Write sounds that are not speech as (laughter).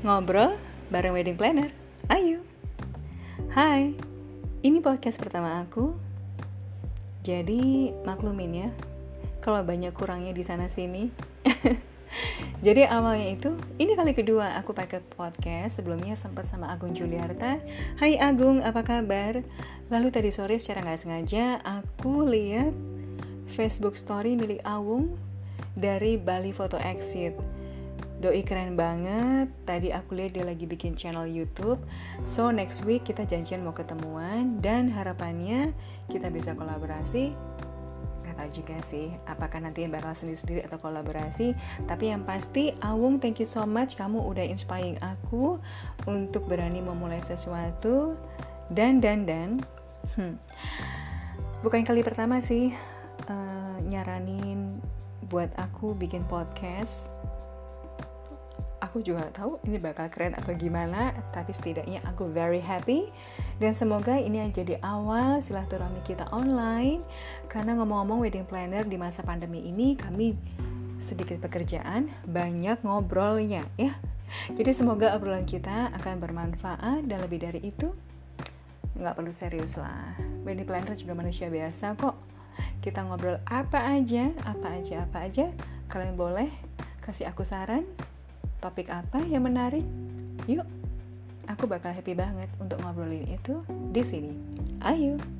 Ngobrol bareng wedding planner. Ayo. Hai. Ini podcast pertama aku. Jadi maklumin ya. Kalau banyak kurangnya di sana sini. (laughs) Jadi awalnya itu, ini kali kedua aku pakai podcast. Sebelumnya sempat sama Agung Juliarta. Hai Agung, apa kabar? Lalu tadi sore secara nggak sengaja aku lihat Facebook story milik Awung dari Bali Photo Exit. Doi keren banget. Tadi aku lihat dia lagi bikin channel YouTube. So next week kita janjian mau ketemuan dan harapannya kita bisa kolaborasi. Gak tahu juga sih apakah nanti yang bakal sendiri-sendiri atau kolaborasi. Tapi yang pasti Awung thank you so much kamu udah inspiring aku untuk berani memulai sesuatu dan dan dan. Hmm. Bukan kali pertama sih uh, nyaranin buat aku bikin podcast aku juga tahu ini bakal keren atau gimana tapi setidaknya aku very happy. Dan semoga ini jadi awal silaturahmi kita online karena ngomong-ngomong wedding planner di masa pandemi ini kami sedikit pekerjaan banyak ngobrolnya ya. Jadi semoga obrolan kita akan bermanfaat dan lebih dari itu nggak perlu serius lah. Wedding planner juga manusia biasa kok. Kita ngobrol apa aja apa aja apa aja kalian boleh kasih aku saran topik apa yang menarik? Yuk, aku bakal happy banget untuk ngobrolin itu di sini. Ayo!